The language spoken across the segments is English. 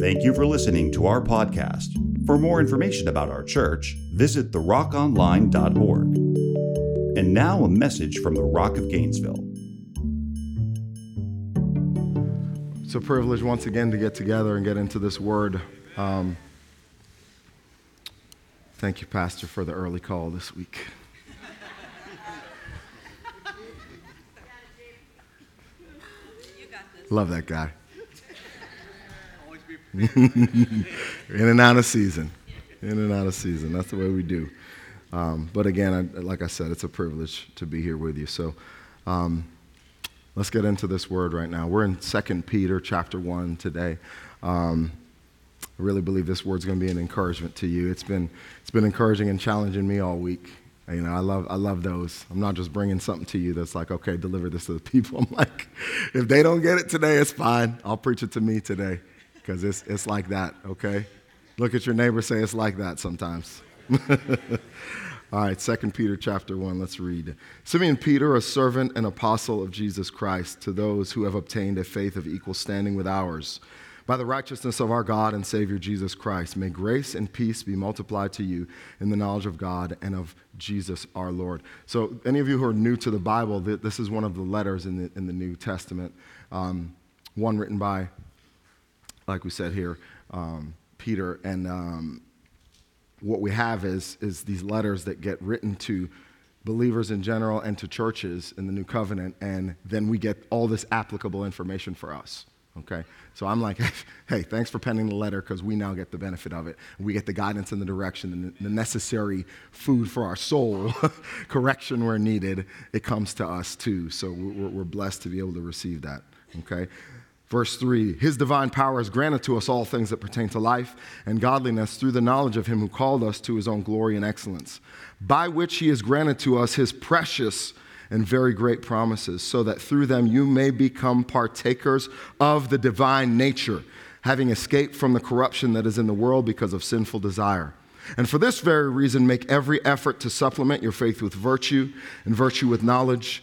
Thank you for listening to our podcast. For more information about our church, visit therockonline.org. And now a message from the Rock of Gainesville. It's a privilege once again to get together and get into this word. Um, thank you, Pastor, for the early call this week. Love that guy. in and out of season. In and out of season. That's the way we do. Um, but again, I, like I said, it's a privilege to be here with you. So um, let's get into this word right now. We're in 2 Peter chapter 1 today. Um, I really believe this word's going to be an encouragement to you. It's been, it's been encouraging and challenging me all week. You know, I love, I love those. I'm not just bringing something to you that's like, okay, deliver this to the people. I'm like, if they don't get it today, it's fine. I'll preach it to me today because it's, it's like that, okay? Look at your neighbor, say it's like that sometimes. All right, 2 Peter chapter 1, let's read. Simeon Peter, a servant and apostle of Jesus Christ, to those who have obtained a faith of equal standing with ours by the righteousness of our God and Savior Jesus Christ, may grace and peace be multiplied to you in the knowledge of God and of Jesus our Lord. So, any of you who are new to the Bible, this is one of the letters in the, in the New Testament, um, one written by, like we said here, um, Peter. And um, what we have is, is these letters that get written to believers in general and to churches in the New Covenant, and then we get all this applicable information for us. Okay? So I'm like, hey, thanks for penning the letter because we now get the benefit of it. We get the guidance and the direction and the necessary food for our soul, correction where needed. It comes to us too. So we're, we're blessed to be able to receive that. Okay? Verse 3 His divine power has granted to us all things that pertain to life and godliness through the knowledge of Him who called us to His own glory and excellence, by which He has granted to us His precious and very great promises, so that through them you may become partakers of the divine nature, having escaped from the corruption that is in the world because of sinful desire. And for this very reason, make every effort to supplement your faith with virtue, and virtue with knowledge,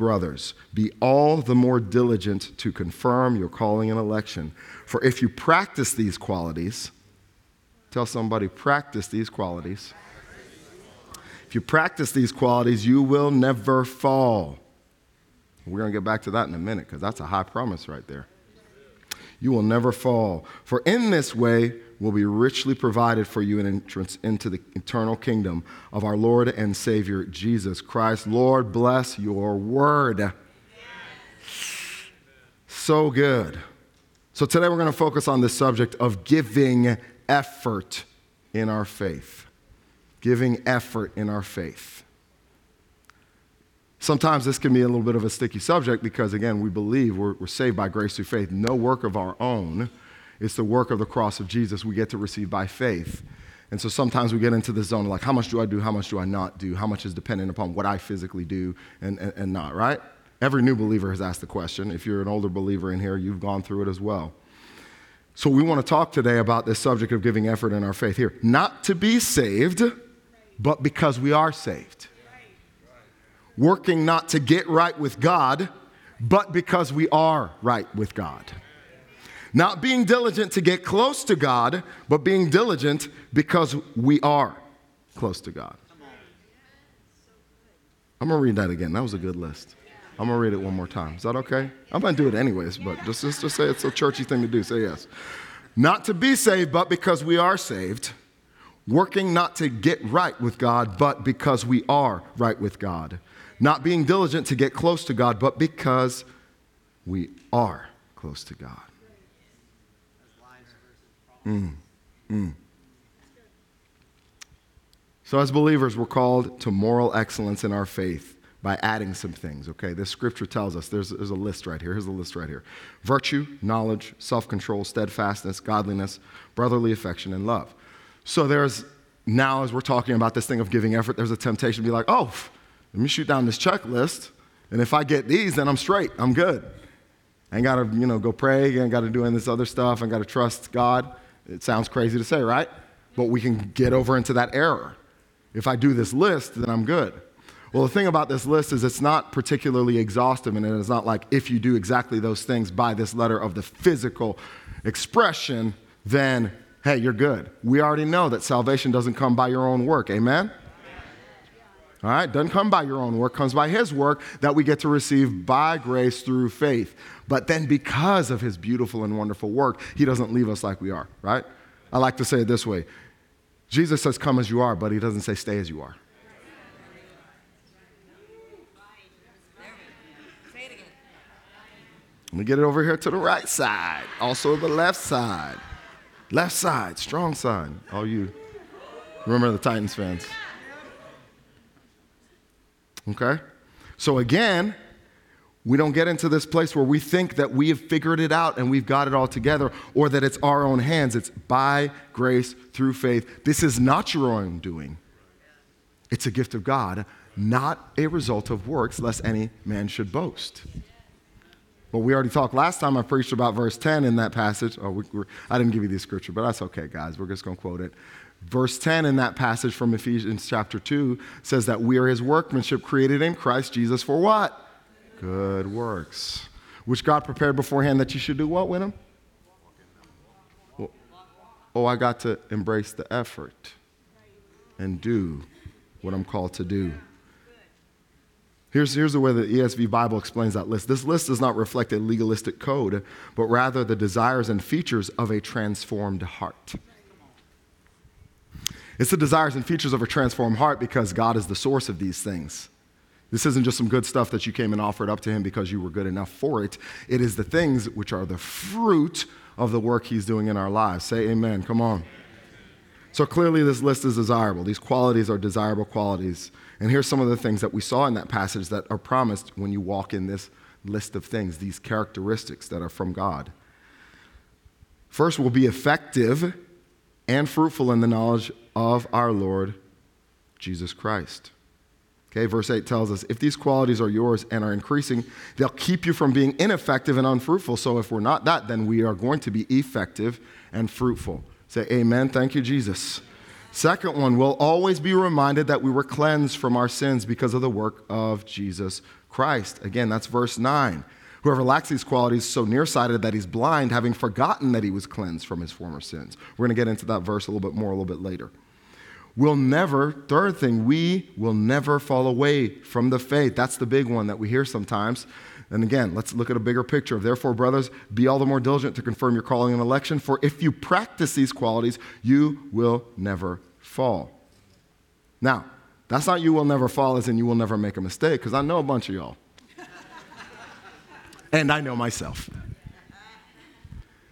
brothers, be all the more diligent to confirm your calling and election. For if you practice these qualities, tell somebody, practice these qualities. If you practice these qualities, you will never fall. We're going to get back to that in a minute because that's a high promise right there. You will never fall. For in this way will be richly provided for you an entrance into the eternal kingdom of our Lord and Savior Jesus Christ. Lord, bless your word. So good. So today we're going to focus on the subject of giving effort in our faith. Giving effort in our faith. Sometimes this can be a little bit of a sticky subject because, again, we believe we're, we're, saved by grace through faith. No work of our own. It's the work of the cross of Jesus we get to receive by faith. And so sometimes we get into the zone like, how much do I do? How much do I not do? How much is dependent upon what I physically do and, and, and not, right? Every new believer has asked the question. If you're an older believer in here, you've gone through it as well. So we want to talk today about this subject of giving effort in our faith here. Not to be saved, but because we are saved working not to get right with God, but because we are right with God. Not being diligent to get close to God, but being diligent because we are close to God. I'm going to read that again. That was a good list. I'm going to read it one more time. Is that okay? I'm going to do it anyways, but just, just, just say it's a churchy thing to do. Say yes. Not to be saved, but because we are saved. Working not to get right with God, but because we are right with God not being diligent to get close to God, but because we are close to God. Mm, mm. So, as believers, we're called to moral excellence in our faith by adding some things, okay? This scripture tells us there's, there's a list right here. Here's a list right here virtue, knowledge, self control, steadfastness, godliness, brotherly affection, and love. So there's now, as we're talking about this thing of giving effort, there's a temptation to be like, oh, let me shoot down this checklist. And if I get these, then I'm straight. I'm good. I ain't got to, you know, go pray. I ain't got to do any this other stuff. I got to trust God. It sounds crazy to say, right? But we can get over into that error. If I do this list, then I'm good. Well, the thing about this list is it's not particularly exhaustive, and it's not like if you do exactly those things by this letter of the physical expression, then hey, you're good. We already know that salvation doesn't come by your own work. Amen? All right, doesn't come by your own work, comes by his work that we get to receive by grace through faith. But then because of his beautiful and wonderful work, he doesn't leave us like we are, right? I like to say it this way. Jesus says come as you are, but he doesn't say stay as you are. Let me get it over here to the right side, also the left side. Left side, strong side. All you. Remember the Titans fans. Okay? So again, we don't get into this place where we think that we have figured it out and we've got it all together or that it's our own hands. It's by grace through faith. This is not your own doing, it's a gift of God, not a result of works, lest any man should boast. Well, we already talked last time I preached about verse 10 in that passage. Oh, we, I didn't give you the scripture, but that's okay, guys. We're just going to quote it. Verse 10 in that passage from Ephesians chapter 2 says that we are his workmanship created in Christ Jesus for what? Good works. Which God prepared beforehand that you should do what with him? oh, I got to embrace the effort and do what I'm called to do. Here's, here's the way the ESV Bible explains that list. This list does not reflect a legalistic code, but rather the desires and features of a transformed heart. It's the desires and features of a transformed heart because God is the source of these things. This isn't just some good stuff that you came and offered up to Him because you were good enough for it. It is the things which are the fruit of the work He's doing in our lives. Say amen. Come on. So clearly, this list is desirable. These qualities are desirable qualities. And here's some of the things that we saw in that passage that are promised when you walk in this list of things, these characteristics that are from God. First, we'll be effective and fruitful in the knowledge of our Lord Jesus Christ. Okay, verse 8 tells us if these qualities are yours and are increasing, they'll keep you from being ineffective and unfruitful. So if we're not that, then we are going to be effective and fruitful. Say amen. Thank you, Jesus. Second one, we'll always be reminded that we were cleansed from our sins because of the work of Jesus Christ. Again, that's verse 9. Whoever lacks these qualities is so nearsighted that he's blind, having forgotten that he was cleansed from his former sins. We're going to get into that verse a little bit more a little bit later. We'll never, third thing, we will never fall away from the faith. That's the big one that we hear sometimes. And again, let's look at a bigger picture. Therefore, brothers, be all the more diligent to confirm your calling and election, for if you practice these qualities, you will never fall. Now, that's not you will never fall, as in you will never make a mistake, because I know a bunch of y'all. And I know myself.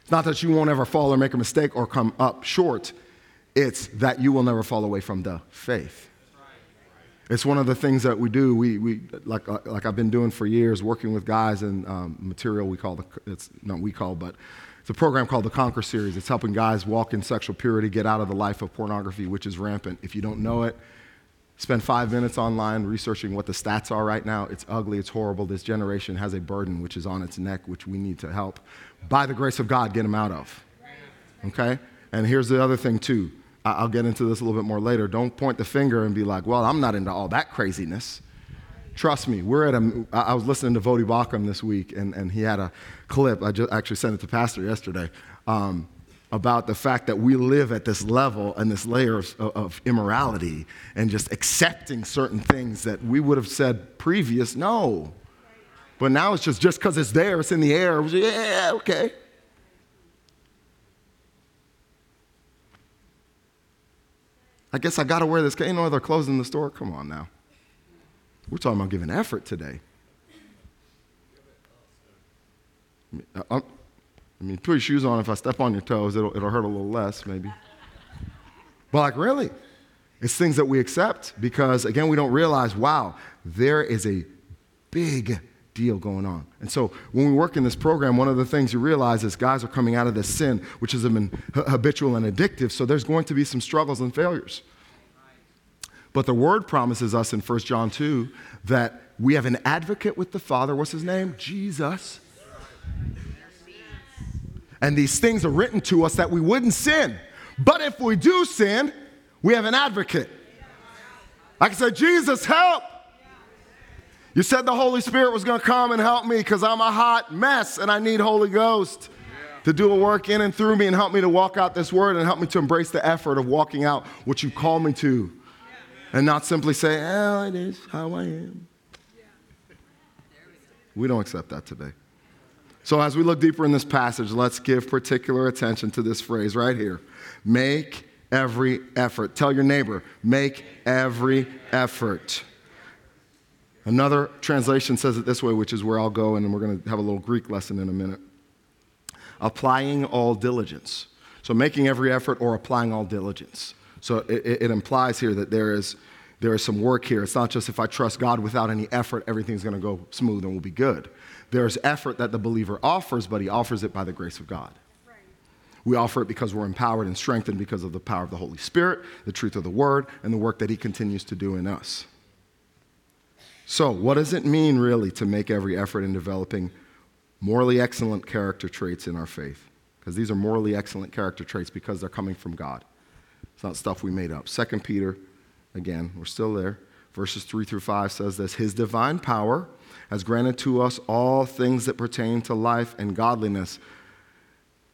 It's not that you won't ever fall or make a mistake or come up short, it's that you will never fall away from the faith. It's one of the things that we do. We, we like, uh, like I've been doing for years, working with guys in um, material we call the, it's not we call, but it's a program called the Conquer Series. It's helping guys walk in sexual purity, get out of the life of pornography, which is rampant. If you don't know it, spend five minutes online researching what the stats are right now. It's ugly, it's horrible. This generation has a burden which is on its neck, which we need to help, by the grace of God, get them out of. Okay? And here's the other thing, too I'll get into this a little bit more later. Don't point the finger and be like, well, I'm not into all that craziness. Trust me, we're at a, I was listening to Voddie Baucham this week, and, and he had a clip. I just actually sent it to Pastor yesterday um, about the fact that we live at this level and this layer of, of immorality and just accepting certain things that we would have said previous, no. But now it's just just because it's there, it's in the air. Yeah, okay. I guess I got to wear this. ain't no other clothes in the store. Come on now. We're talking about giving effort today. I, I mean, put your shoes on. If I step on your toes, it'll, it'll hurt a little less, maybe. But, like, really, it's things that we accept because, again, we don't realize wow, there is a big deal going on. And so when we work in this program, one of the things you realize is guys are coming out of this sin, which has been habitual and addictive. So there's going to be some struggles and failures. But the word promises us in 1 John 2 that we have an advocate with the Father. What's his name? Jesus. And these things are written to us that we wouldn't sin. But if we do sin, we have an advocate. I can say, Jesus, help. You said the Holy Spirit was going to come and help me because I'm a hot mess and I need Holy Ghost to do a work in and through me and help me to walk out this word and help me to embrace the effort of walking out what you call me to and not simply say, oh, it is how I am. We don't accept that today. So, as we look deeper in this passage, let's give particular attention to this phrase right here make every effort. Tell your neighbor, make every effort. Another translation says it this way, which is where I'll go, and we're going to have a little Greek lesson in a minute. Applying all diligence. So, making every effort or applying all diligence. So, it, it implies here that there is there is some work here. It's not just if I trust God without any effort, everything's going to go smooth and will be good. There's effort that the believer offers, but he offers it by the grace of God. We offer it because we're empowered and strengthened because of the power of the Holy Spirit, the truth of the Word, and the work that He continues to do in us. So, what does it mean really to make every effort in developing morally excellent character traits in our faith? Because these are morally excellent character traits because they're coming from God. It's not stuff we made up. 2 Peter Again, we're still there. Verses 3 through 5 says this His divine power has granted to us all things that pertain to life and godliness.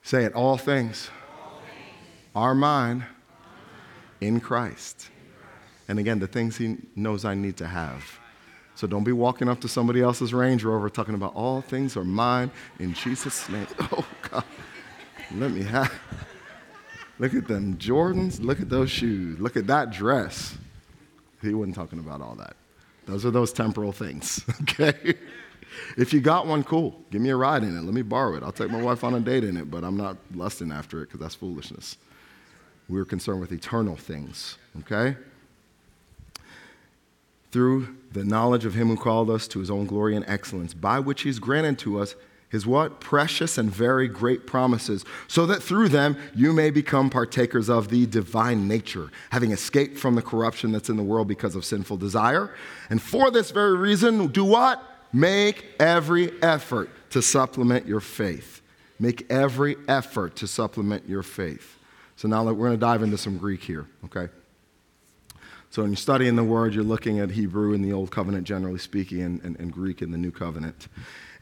Say it, all things, things. are mine in Christ. And again, the things He knows I need to have. So don't be walking up to somebody else's Range Rover talking about all things are mine in Jesus' name. Oh, God. Let me have. Look at them Jordans. Look at those shoes. Look at that dress. He wasn't talking about all that. Those are those temporal things, okay? if you got one, cool. Give me a ride in it. Let me borrow it. I'll take my wife on a date in it, but I'm not lusting after it because that's foolishness. We're concerned with eternal things, okay? Through the knowledge of him who called us to his own glory and excellence, by which he's granted to us his what? Precious and very great promises, so that through them you may become partakers of the divine nature, having escaped from the corruption that's in the world because of sinful desire. And for this very reason, do what? Make every effort to supplement your faith. Make every effort to supplement your faith. So now we're going to dive into some Greek here, okay? So when you're studying the word, you're looking at Hebrew in the Old Covenant, generally speaking, and, and, and Greek in the New Covenant.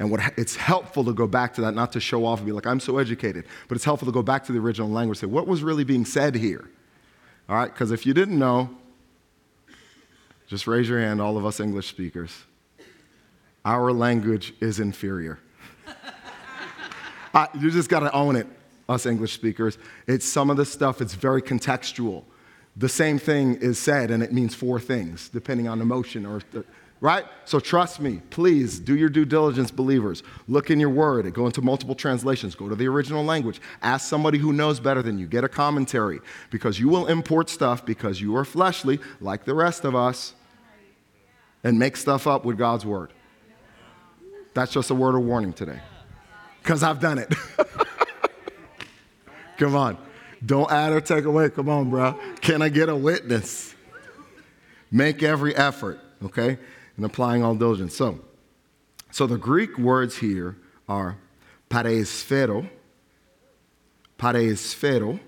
And what, it's helpful to go back to that, not to show off and be like, I'm so educated, but it's helpful to go back to the original language say, what was really being said here? All right, because if you didn't know, just raise your hand, all of us English speakers. Our language is inferior. uh, you just got to own it, us English speakers. It's some of the stuff, it's very contextual. The same thing is said, and it means four things, depending on emotion or right? So trust me, please do your due diligence, believers. Look in your word, go into multiple translations, go to the original language, ask somebody who knows better than you, get a commentary, because you will import stuff because you are fleshly, like the rest of us, and make stuff up with God's word. That's just a word of warning today, because I've done it. Come on. Don't add or take away. Come on, bro. Can I get a witness? Make every effort, okay? And applying all diligence. So, so the Greek words here are pareisphero, pareisphero,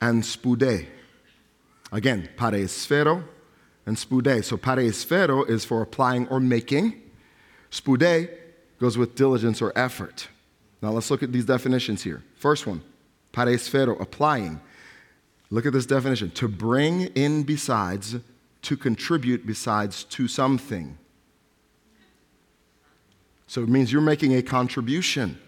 and spude. Again, pareisphero and spude. So pareisphero is for applying or making. Spude goes with diligence or effort. Now let's look at these definitions here. First one, pareisphero, applying. Look at this definition. To bring in besides to contribute besides to something. So it means you're making a contribution.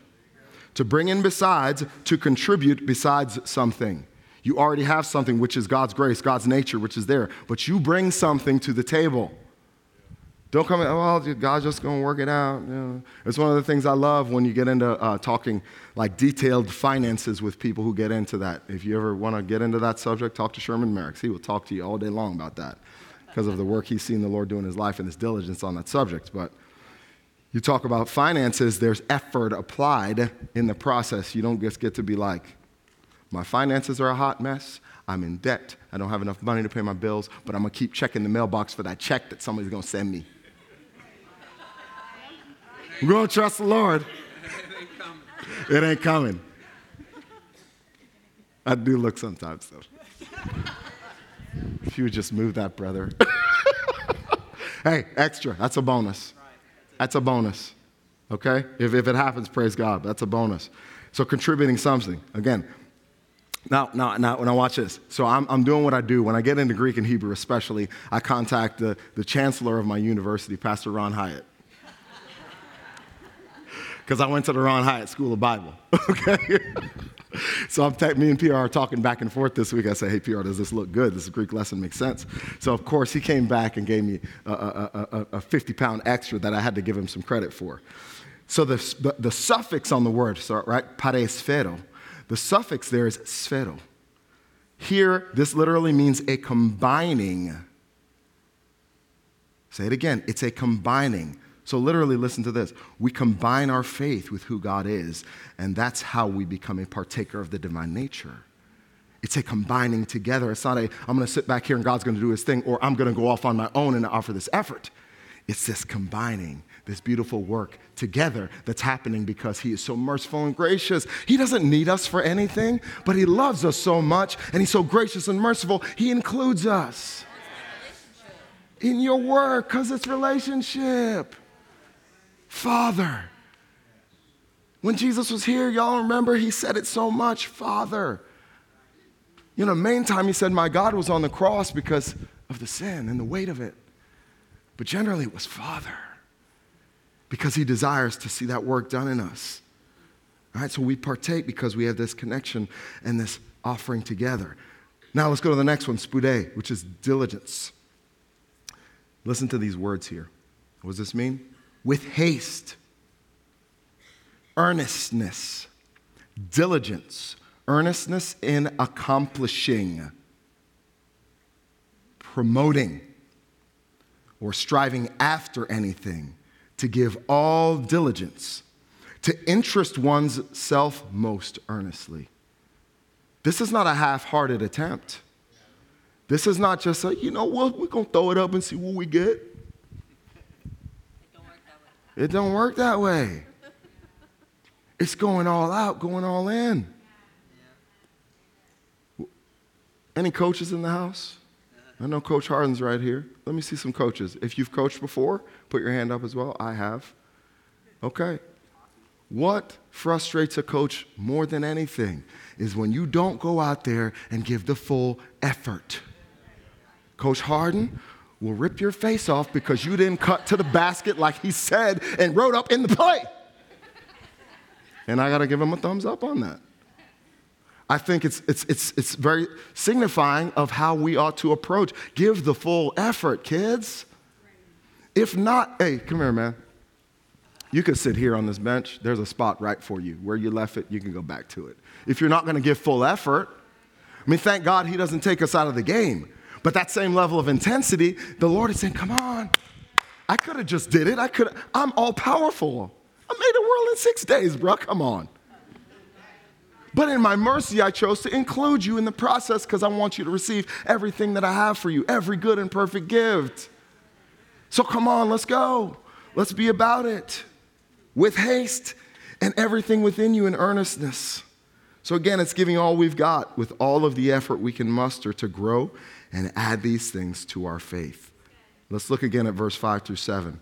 To bring in besides, to contribute besides something. You already have something, which is God's grace, God's nature, which is there, but you bring something to the table. Don't come in, oh, well, God's just going to work it out. You know. It's one of the things I love when you get into uh, talking like detailed finances with people who get into that. If you ever want to get into that subject, talk to Sherman Merrick. He will talk to you all day long about that because of the work he's seen the Lord do in his life and his diligence on that subject. But You talk about finances, there's effort applied in the process. You don't just get to be like, my finances are a hot mess. I'm in debt. I don't have enough money to pay my bills, but I'm going to keep checking the mailbox for that check that somebody's going to send me. We're going to trust the Lord. It ain't coming. I do look sometimes, though. If you would just move that, brother. hey, extra. That's a bonus. That's a bonus. Okay? If, if it happens, praise God. That's a bonus. So contributing something. Again, now, now, now, when I watch this, so I'm, I'm doing what I do. When I get into Greek and Hebrew, especially, I contact the, the chancellor of my university, Pastor Ron Hyatt. Because I went to the Ron Hyatt School of Bible, okay? so I'm me and PR are talking back and forth this week. I say, hey, PR, does this look good? Does This Greek lesson makes sense. So, of course, he came back and gave me a, a, a, a 50 pound extra that I had to give him some credit for. So the, the, the suffix on the word, so, right, pareisphero, the suffix there is sphero. Here, this literally means a combining. Say it again. It's a combining. So, literally, listen to this. We combine our faith with who God is, and that's how we become a partaker of the divine nature. It's a combining together. It's not a, I'm going to sit back here and God's going to do his thing, or I'm going to go off on my own and offer this effort. It's this combining, this beautiful work together that's happening because he is so merciful and gracious. He doesn't need us for anything, but he loves us so much, and he's so gracious and merciful, he includes us in your work because it's relationship. Father. When Jesus was here, y'all remember he said it so much, Father. You know, main time he said, My God was on the cross because of the sin and the weight of it. But generally it was Father because he desires to see that work done in us. All right, so we partake because we have this connection and this offering together. Now let's go to the next one, spude, which is diligence. Listen to these words here. What does this mean? With haste, earnestness, diligence, earnestness in accomplishing, promoting, or striving after anything, to give all diligence, to interest one's self most earnestly. This is not a half hearted attempt. This is not just a, you know what, we're to throw it up and see what we get. It don't work that way. It's going all out, going all in. Any coaches in the house? I know Coach Harden's right here. Let me see some coaches. If you've coached before, put your hand up as well. I have. Okay. What frustrates a coach more than anything is when you don't go out there and give the full effort. Coach Harden, will rip your face off because you didn't cut to the basket like he said and wrote up in the play. And I got to give him a thumbs up on that. I think it's, it's, it's, it's very signifying of how we ought to approach. Give the full effort, kids. If not, hey, come here, man. You could sit here on this bench. There's a spot right for you. Where you left it, you can go back to it. If you're not going to give full effort, I mean, thank God he doesn't take us out of the game. But that same level of intensity, the Lord is saying, come on. I could have just did it. I could I'm all powerful. I made the world in six days, bro. Come on. But in my mercy, I chose to include you in the process because I want you to receive everything that I have for you, every good and perfect gift. So come on, let's go. Let's be about it with haste and everything within you in earnestness. So again, it's giving all we've got with all of the effort we can muster to grow and add these things to our faith. Let's look again at verse 5 through 7.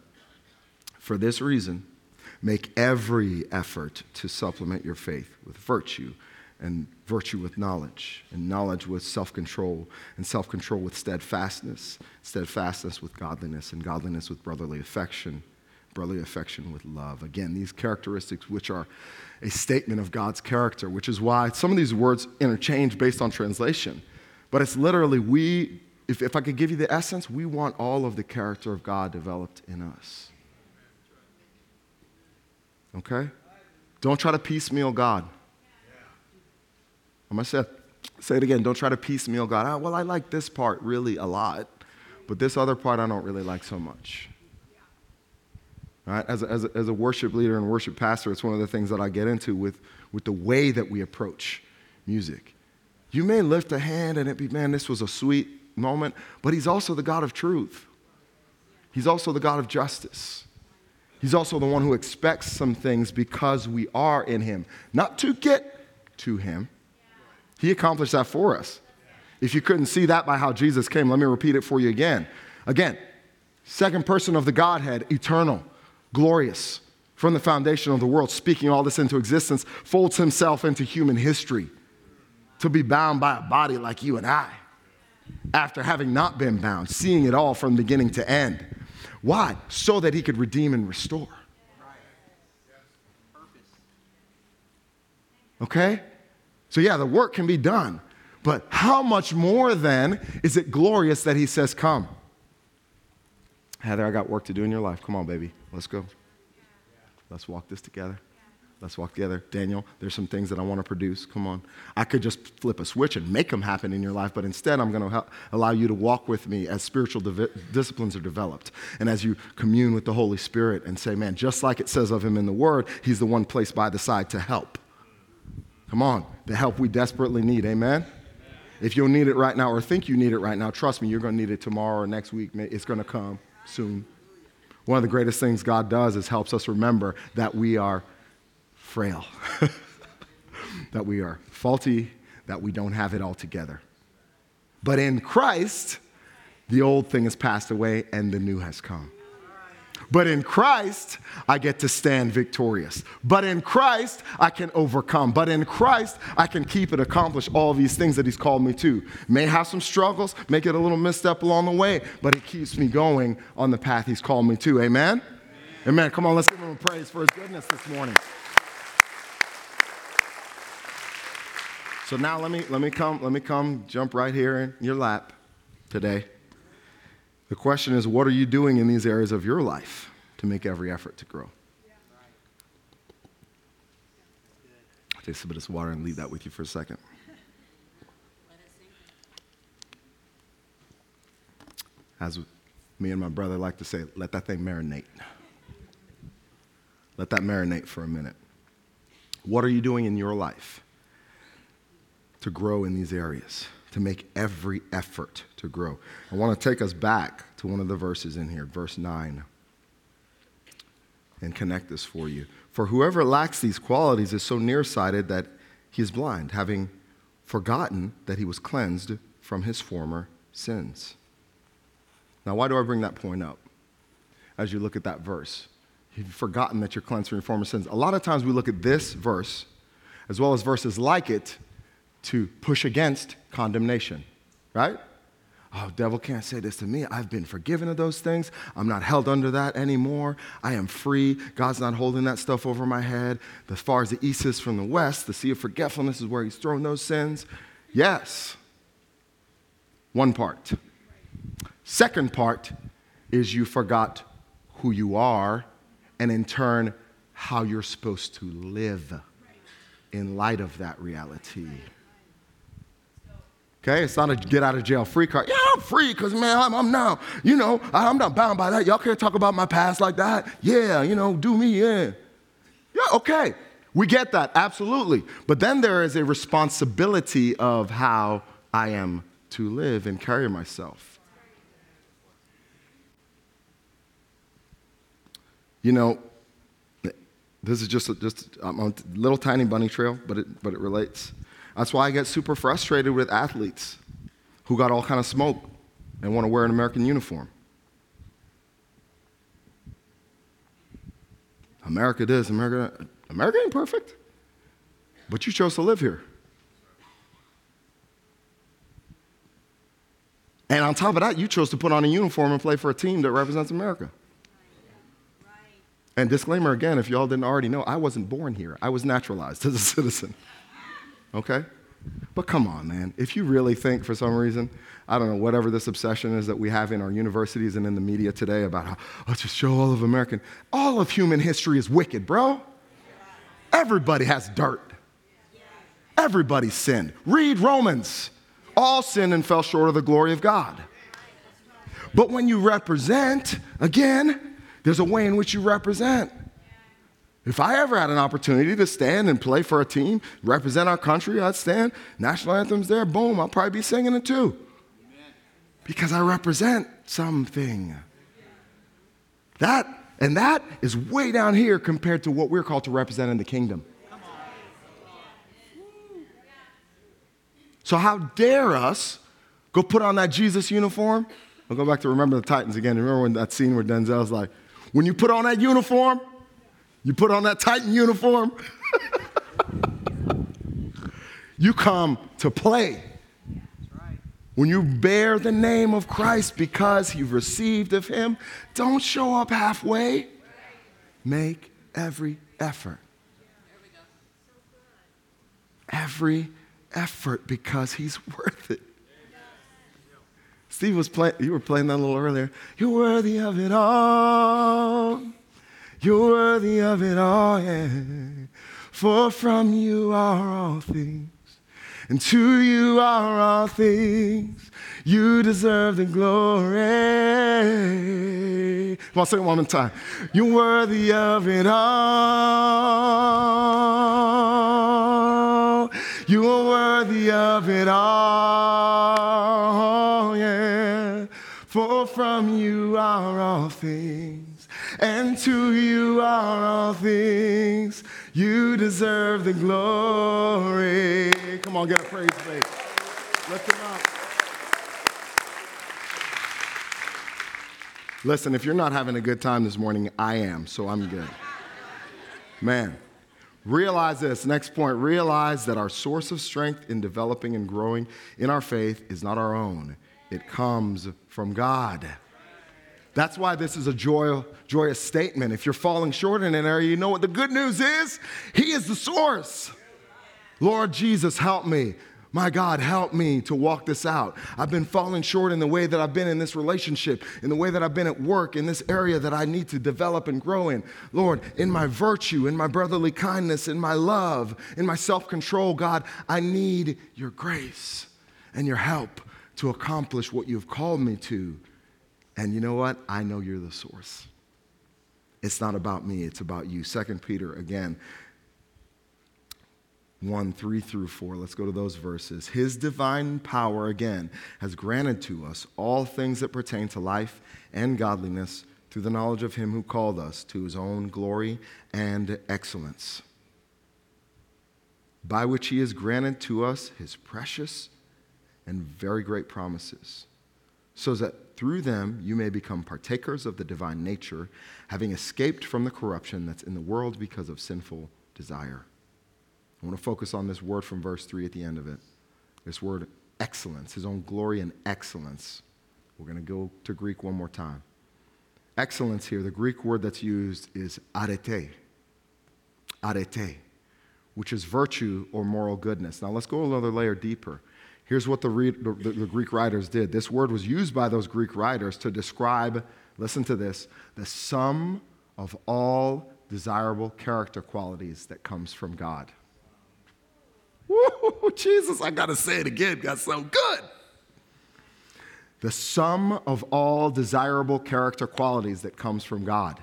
For this reason, make every effort to supplement your faith with virtue, and virtue with knowledge, and knowledge with self control, and self control with steadfastness, steadfastness with godliness, and godliness with brotherly affection, brotherly affection with love. Again, these characteristics, which are a statement of God's character, which is why some of these words interchange based on translation. But it's literally, we, if, if I could give you the essence, we want all of the character of God developed in us. Okay? Don't try to piecemeal God. I'm going to say, say it again. Don't try to piecemeal God. Oh, well, I like this part really a lot, but this other part I don't really like so much. Right? As, a, as, a, as a worship leader and worship pastor, it's one of the things that I get into with, with the way that we approach music. You may lift a hand and it be, man, this was a sweet moment, but He's also the God of truth. He's also the God of justice. He's also the one who expects some things because we are in Him, not to get to Him. He accomplished that for us. If you couldn't see that by how Jesus came, let me repeat it for you again. Again, second person of the Godhead, eternal, glorious, from the foundation of the world, speaking all this into existence, folds himself into human history to be bound by a body like you and I, after having not been bound, seeing it all from beginning to end. Why? So that he could redeem and restore. Okay? So, yeah, the work can be done. But how much more then is it glorious that he says, Come? Heather, I got work to do in your life. Come on, baby. Let's go. Let's walk this together. Let's walk together. Daniel, there's some things that I want to produce. Come on. I could just flip a switch and make them happen in your life, but instead, I'm going to allow you to walk with me as spiritual disciplines are developed and as you commune with the Holy Spirit and say, man, just like it says of him in the Word, he's the one placed by the side to help. Come on, the help we desperately need. Amen? If you don't need it right now or think you need it right now, trust me, you're going to need it tomorrow or next week. It's going to come soon. One of the greatest things God does is helps us remember that we are frail, that we are faulty, that we don't have it all together. But in Christ, the old thing has passed away and the new has come. But in Christ, I get to stand victorious. But in Christ, I can overcome. But in Christ, I can keep and accomplish all these things that He's called me to. May have some struggles, may get a little misstep along the way, but it keeps me going on the path He's called me to. Amen? Amen. Amen. Come on, let's give Him a praise for His goodness this morning. So now let me, let me come, let me come jump right here in your lap today. The question is, what are you doing in these areas of your life to make every effort to grow? Take a sip of this water and leave that with you for a second. As me and my brother like to say, let that thing marinate. Let that marinate for a minute. What are you doing in your life to grow in these areas, to make every effort to grow. I want to take us back to one of the verses in here, verse 9, and connect this for you. For whoever lacks these qualities is so nearsighted that he is blind, having forgotten that he was cleansed from his former sins. Now, why do I bring that point up as you look at that verse? You've forgotten that you're cleansed from your former sins. A lot of times we look at this verse, as well as verses like it, to push against condemnation, right? Oh, devil can't say this to me. I've been forgiven of those things. I'm not held under that anymore. I am free. God's not holding that stuff over my head. As far as the east is from the west, the sea of forgetfulness is where he's thrown those sins. Yes. One part. Second part is you forgot who you are and in turn how you're supposed to live in light of that reality. Okay, it's not a get out of jail free card. Yeah, I'm free because, man, I'm, I'm now, you know, I'm not bound by that. Y'all can't talk about my past like that. Yeah, you know, do me, yeah. Yeah, okay. We get that, absolutely. But then there is a responsibility of how I am to live and carry myself. You know, this is just a, just a little tiny bunny trail, but it, but it relates. That's why I get super frustrated with athletes who got all kind of smoke and want to wear an American uniform. America does. America, America ain't perfect, but you chose to live here. And on top of that, you chose to put on a uniform and play for a team that represents America. And disclaimer again, if y'all didn't already know, I wasn't born here. I was naturalized as a citizen. Okay? But come on, man. If you really think for some reason, I don't know, whatever this obsession is that we have in our universities and in the media today about how, let's just show all of American, all of human history is wicked, bro. Everybody has dirt. Everybody sinned. Read Romans. All sinned and fell short of the glory of God. But when you represent, again, There's a way in which you represent. If I ever had an opportunity to stand and play for a team, represent our country, I'd stand. National anthem's there, boom, I'll probably be singing it too. Because I represent something. That and that is way down here compared to what we're called to represent in the kingdom. So how dare us go put on that Jesus uniform? I'll go back to remember the Titans again. Remember when that scene where Denzel's like, when you put on that uniform, you put on that Titan uniform, you come to play. When you bear the name of Christ because you've received of him, don't show up halfway. Make every effort. Every effort because he's worth it. Steve was playing, you were playing that a little earlier. You're worthy of it all. You're worthy of it all, yeah. For from you are all things, and to you are all things. You deserve the glory. Come on, say it one more time. You're worthy of it all. You are worthy of it all, yeah. For from you are all things, and to you are all things. You deserve the glory. Come on, get a praise break. Lift him up. Listen, if you're not having a good time this morning, I am, so I'm good. Man, realize this next point realize that our source of strength in developing and growing in our faith is not our own, it comes from God. That's why this is a joy, joyous statement. If you're falling short in an area, you know what the good news is? He is the source. Lord Jesus, help me. My God, help me to walk this out. I've been falling short in the way that I've been in this relationship, in the way that I've been at work, in this area that I need to develop and grow in. Lord, in my virtue, in my brotherly kindness, in my love, in my self control, God, I need your grace and your help to accomplish what you've called me to. And you know what? I know you're the source. It's not about me, it's about you. Second Peter, again, 1, 3 through 4. Let's go to those verses. His divine power, again, has granted to us all things that pertain to life and godliness through the knowledge of him who called us to his own glory and excellence, by which he has granted to us his precious and very great promises, so that through them you may become partakers of the divine nature, having escaped from the corruption that's in the world because of sinful desire. I want to focus on this word from verse 3 at the end of it. This word excellence, his own glory and excellence. We're going to go to Greek one more time. Excellence here, the Greek word that's used is arete. Arete, which is virtue or moral goodness. Now let's go another layer deeper. Here's what the, the, the, Greek writers did. This word was used by those Greek writers to describe, listen to this, the sum of all desirable character qualities that comes from God. Woo, Jesus, I got to say it again. Got so good. The sum of all desirable character qualities that comes from God.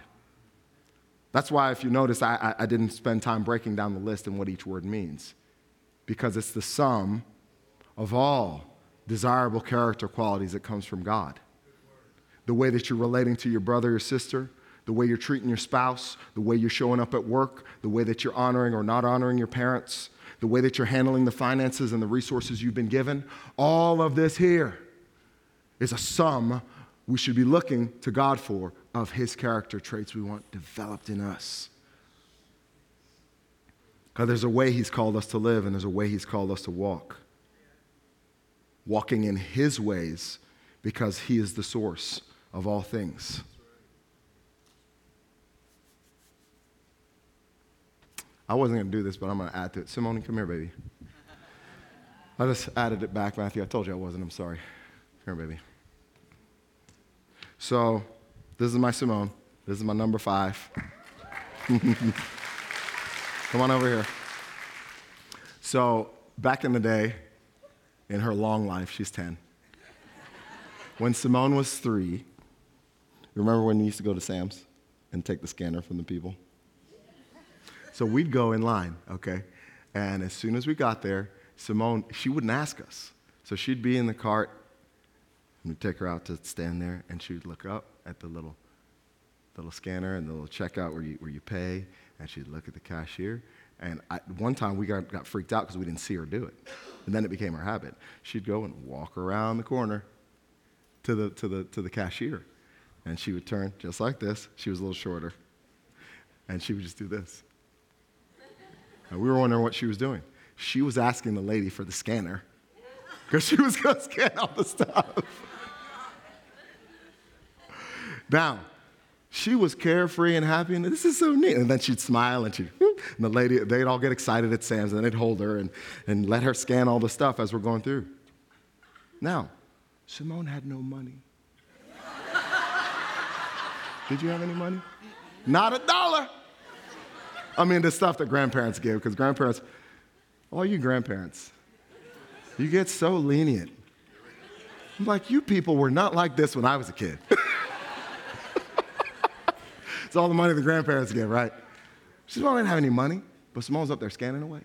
That's why, if you notice, I, I didn't spend time breaking down the list and what each word means, because it's the sum of all desirable character qualities that comes from God. The way that you're relating to your brother or sister, the way you're treating your spouse, the way you're showing up at work, the way that you're honoring or not honoring your parents, the way that you're handling the finances and the resources you've been given, all of this here is a sum we should be looking to God for of His character traits we want developed in us. Because there's a way He's called us to live and there's a way He's called us to walk. Walking in His ways because He is the source of all things. I wasn't going to do this, but I'm going to add to it. Simone, come here, baby. I just added it back, Matthew. I told you I wasn't. I'm sorry. Come here, baby. So, this is my Simone. This is my number five. come on over here. So, back in the day, in her long life, she's 10. When Simone was three, remember when we used to go to Sam's? and take the scanner from the people. So we'd go in line, okay? And as soon as we got there, Simone, she wouldn't ask us. So she'd be in the cart, and we'd take her out to stand there, and she'd look up at the little, little scanner and the little checkout where you, where you pay, and she'd look at the cashier. And I, one time we got, got freaked out because we didn't see her do it. And then it became her habit. She'd go and walk around the corner to the, to the, to the cashier. And she would turn just like this. She was a little shorter. And she would just do this. And we were wondering what she was doing. She was asking the lady for the scanner because she was going to scan all the stuff. now, she was carefree and happy, and this is so neat. And then she'd smile, and she'd, and the lady, they'd all get excited at Sam's, and they'd hold her and, and let her scan all the stuff as we're going through. Now, Simone had no money. Did you have any money? Not a dollar. I mean, the stuff that grandparents give, because grandparents, all you grandparents, you get so lenient. I'm like, you people were not like this when I was a kid. it's all the money the grandparents give, right? Simone didn't have any money, but Simone's up there scanning away.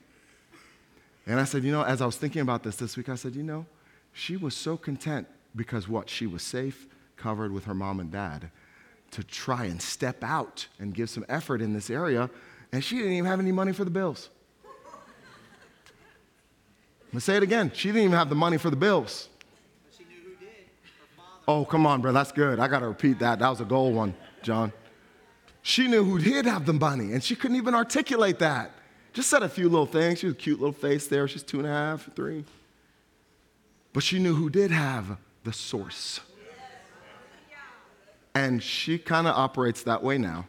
And I said, you know, as I was thinking about this this week, I said, you know, she was so content because what? She was safe, covered with her mom and dad to try and step out and give some effort in this area, and she didn't even have any money for the bills. Let's say it again. She didn't even have the money for the bills. Oh, come on, bro. That's good. I got to repeat that. That was a gold one, John. She knew who did have the money, and she couldn't even articulate that. Just said a few little things. She was a cute little face there. She's two and a half, three. But she knew who did have the source. And she kind of operates that way now.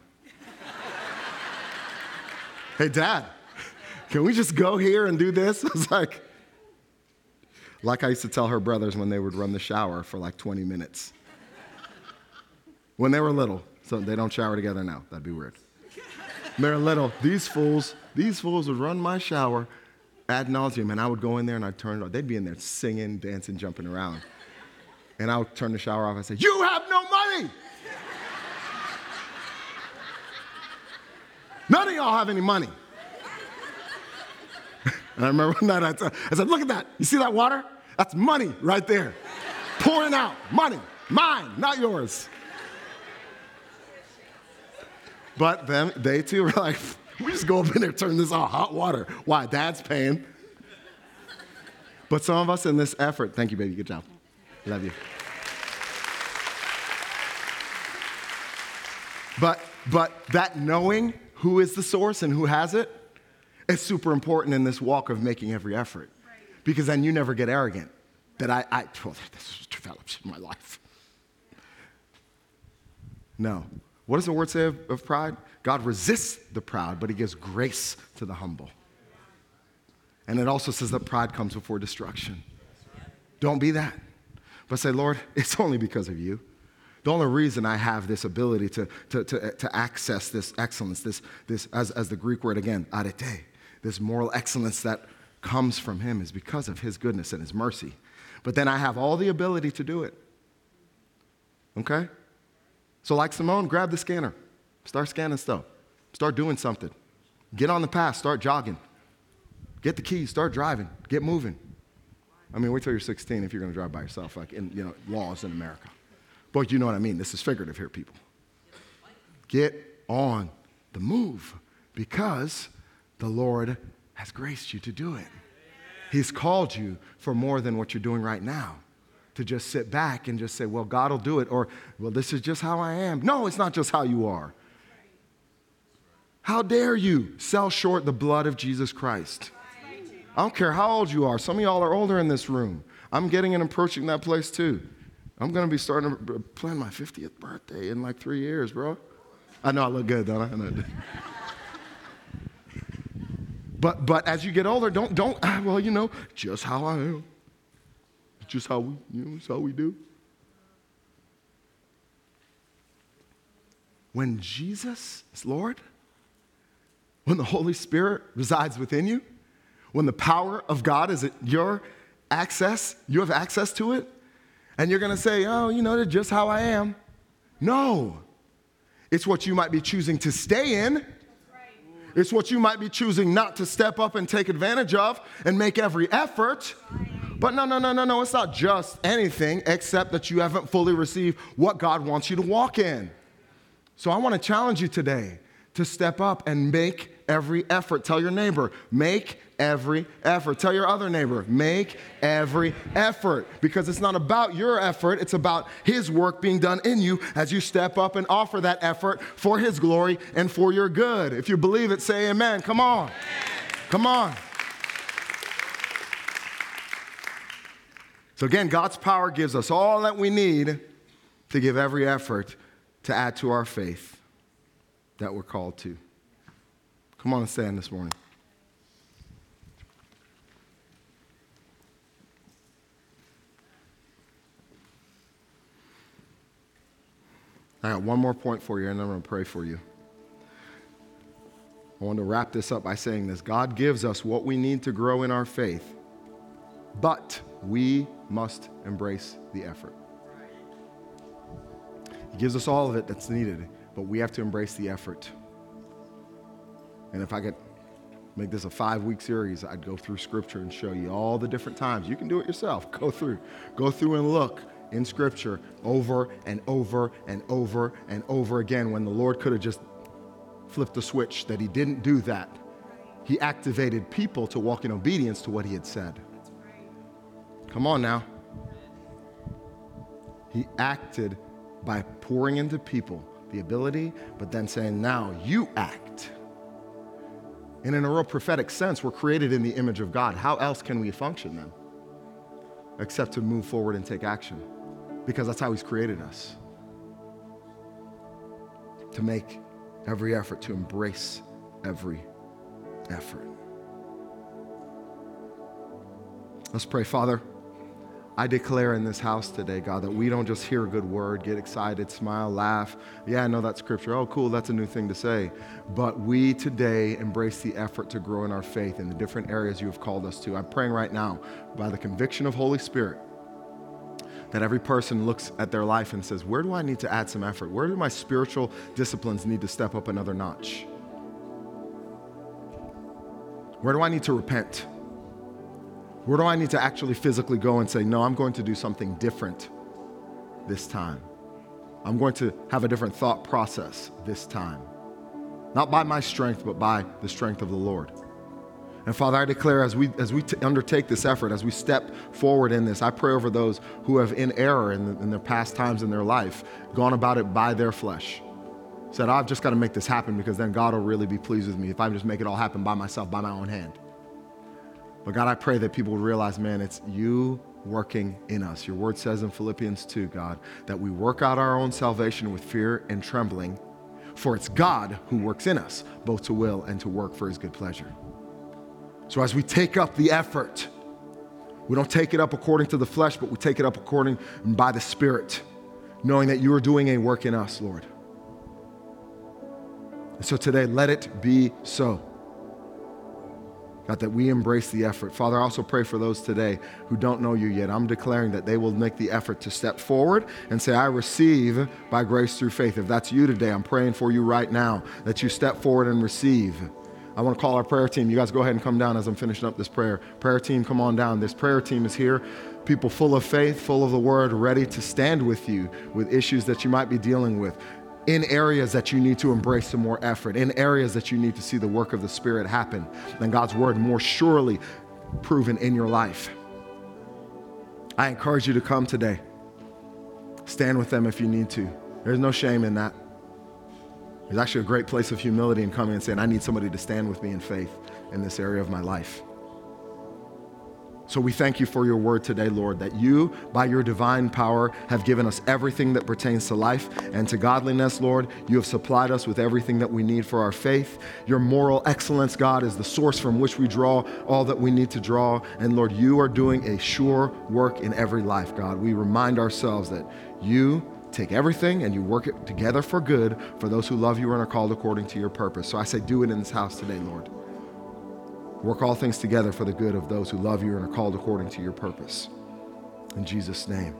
hey, Dad, can we just go here and do this? I was like, like I used to tell her brothers when they would run the shower for like 20 minutes. When they were little, so they don't shower together now. That'd be weird. They're. These fools, these fools would run my shower ad nauseum, and I would go in there and I'd turn it off. They'd be in there singing, dancing, jumping around. And I would turn the shower off and say, You have no money! None of y'all have any money. and I remember one night I, t- I said, Look at that. You see that water? That's money right there. Pouring out. Money. Mine, not yours. But then they too were like, we just go up in there, turn this on hot water. Why? Dad's paying. But some of us in this effort, thank you, baby, good job. Love you. But but that knowing who is the source and who has it is super important in this walk of making every effort. Because then you never get arrogant. That I, I well, this was developed in my life. No. What does the word say of, of pride? God resists the proud, but he gives grace to the humble. And it also says that pride comes before destruction. Don't be that. But say, Lord, it's only because of you. The only reason I have this ability to, to, to, to access this excellence, this, this as, as the Greek word again, arete, this moral excellence that comes from him is because of his goodness and his mercy. But then I have all the ability to do it. Okay? So, like Simone, grab the scanner. Start scanning stuff. Start doing something. Get on the path. Start jogging. Get the keys. Start driving. Get moving. I mean, wait till you're 16 if you're going to drive by yourself, like in you know laws in America. But you know what I mean. This is figurative here, people. Get on the move because the Lord has graced you to do it. He's called you for more than what you're doing right now. To just sit back and just say, well, God will do it, or, well, this is just how I am. No, it's not just how you are. How dare you sell short the blood of Jesus Christ? I don't care how old you are. Some of y'all are older in this room. I'm getting and approaching that place too. I'm going to be starting to plan my 50th birthday in like three years, bro. I know I look good, don't I? I know. But, but as you get older, don't, don't, ah, well, you know, just how I am. It's just how we, you know, it's how we do. When Jesus is Lord, when the Holy Spirit resides within you, when the power of God is at your access, you have access to it, and you're going to say, oh, you know, that's just how I am. No. It's what you might be choosing to stay in. It's what you might be choosing not to step up and take advantage of and make every effort. But no, no, no, no, no. It's not just anything except that you haven't fully received what God wants you to walk in. So I want to challenge you today to step up and make every effort. Tell your neighbor, make every effort. Tell your other neighbor, make every effort. Because it's not about your effort, it's about His work being done in you as you step up and offer that effort for His glory and for your good. If you believe it, say amen. Come on. Come on. So, again, God's power gives us all that we need to give every effort to add to our faith that we're called to. Come on and stand this morning. I got one more point for you, and I'm going to pray for you. I want to wrap this up by saying this God gives us what we need to grow in our faith, but we must embrace the effort. He gives us all of it that's needed, but we have to embrace the effort. And if I could make this a five week series, I'd go through scripture and show you all the different times. You can do it yourself. Go through. Go through and look in scripture over and over and over and over again when the Lord could have just flipped the switch, that He didn't do that. He activated people to walk in obedience to what He had said. Come on now. He acted by pouring into people the ability, but then saying, now you act. And in a real prophetic sense, we're created in the image of God. How else can we function then? Except to move forward and take action. Because that's how He's created us. To make every effort, to embrace every effort. Let's pray, Father. I declare in this house today, God, that we don't just hear a good word, get excited, smile, laugh. Yeah, I know that scripture. Oh, cool, that's a new thing to say. But we today embrace the effort to grow in our faith in the different areas you have called us to. I'm praying right now by the conviction of Holy Spirit that every person looks at their life and says, Where do I need to add some effort? Where do my spiritual disciplines need to step up another notch? Where do I need to repent? Where do I need to actually physically go and say, no, I'm going to do something different this time? I'm going to have a different thought process this time. Not by my strength, but by the strength of the Lord. And Father, I declare as we, as we t- undertake this effort, as we step forward in this, I pray over those who have in error in, the, in their past times in their life, gone about it by their flesh. Said, I've just got to make this happen because then God will really be pleased with me if I just make it all happen by myself, by my own hand. But God, I pray that people realize, man, it's you working in us. Your word says in Philippians 2, God, that we work out our own salvation with fear and trembling, for it's God who works in us, both to will and to work for his good pleasure. So as we take up the effort, we don't take it up according to the flesh, but we take it up according and by the Spirit, knowing that you are doing a work in us, Lord. And so today, let it be so. God, that we embrace the effort. Father, I also pray for those today who don't know you yet. I'm declaring that they will make the effort to step forward and say, I receive by grace through faith. If that's you today, I'm praying for you right now that you step forward and receive. I want to call our prayer team. You guys go ahead and come down as I'm finishing up this prayer. Prayer team, come on down. This prayer team is here. People full of faith, full of the word, ready to stand with you with issues that you might be dealing with in areas that you need to embrace some more effort, in areas that you need to see the work of the Spirit happen, then God's word more surely proven in your life. I encourage you to come today. Stand with them if you need to. There's no shame in that. There's actually a great place of humility in coming and saying, I need somebody to stand with me in faith in this area of my life. So we thank you for your word today, Lord, that you, by your divine power, have given us everything that pertains to life and to godliness, Lord. You have supplied us with everything that we need for our faith. Your moral excellence, God, is the source from which we draw all that we need to draw. And Lord, you are doing a sure work in every life, God. We remind ourselves that you take everything and you work it together for good for those who love you and are called according to your purpose. So I say, do it in this house today, Lord. Work all things together for the good of those who love you and are called according to your purpose. In Jesus' name.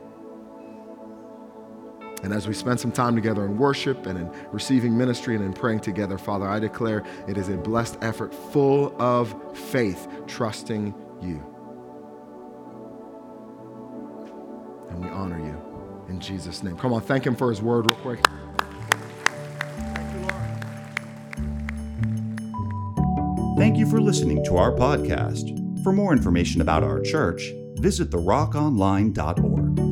And as we spend some time together in worship and in receiving ministry and in praying together, Father, I declare it is a blessed effort full of faith, trusting you. And we honor you in Jesus' name. Come on, thank him for his word, real quick. Thank you for listening to our podcast. For more information about our church, visit therockonline.org.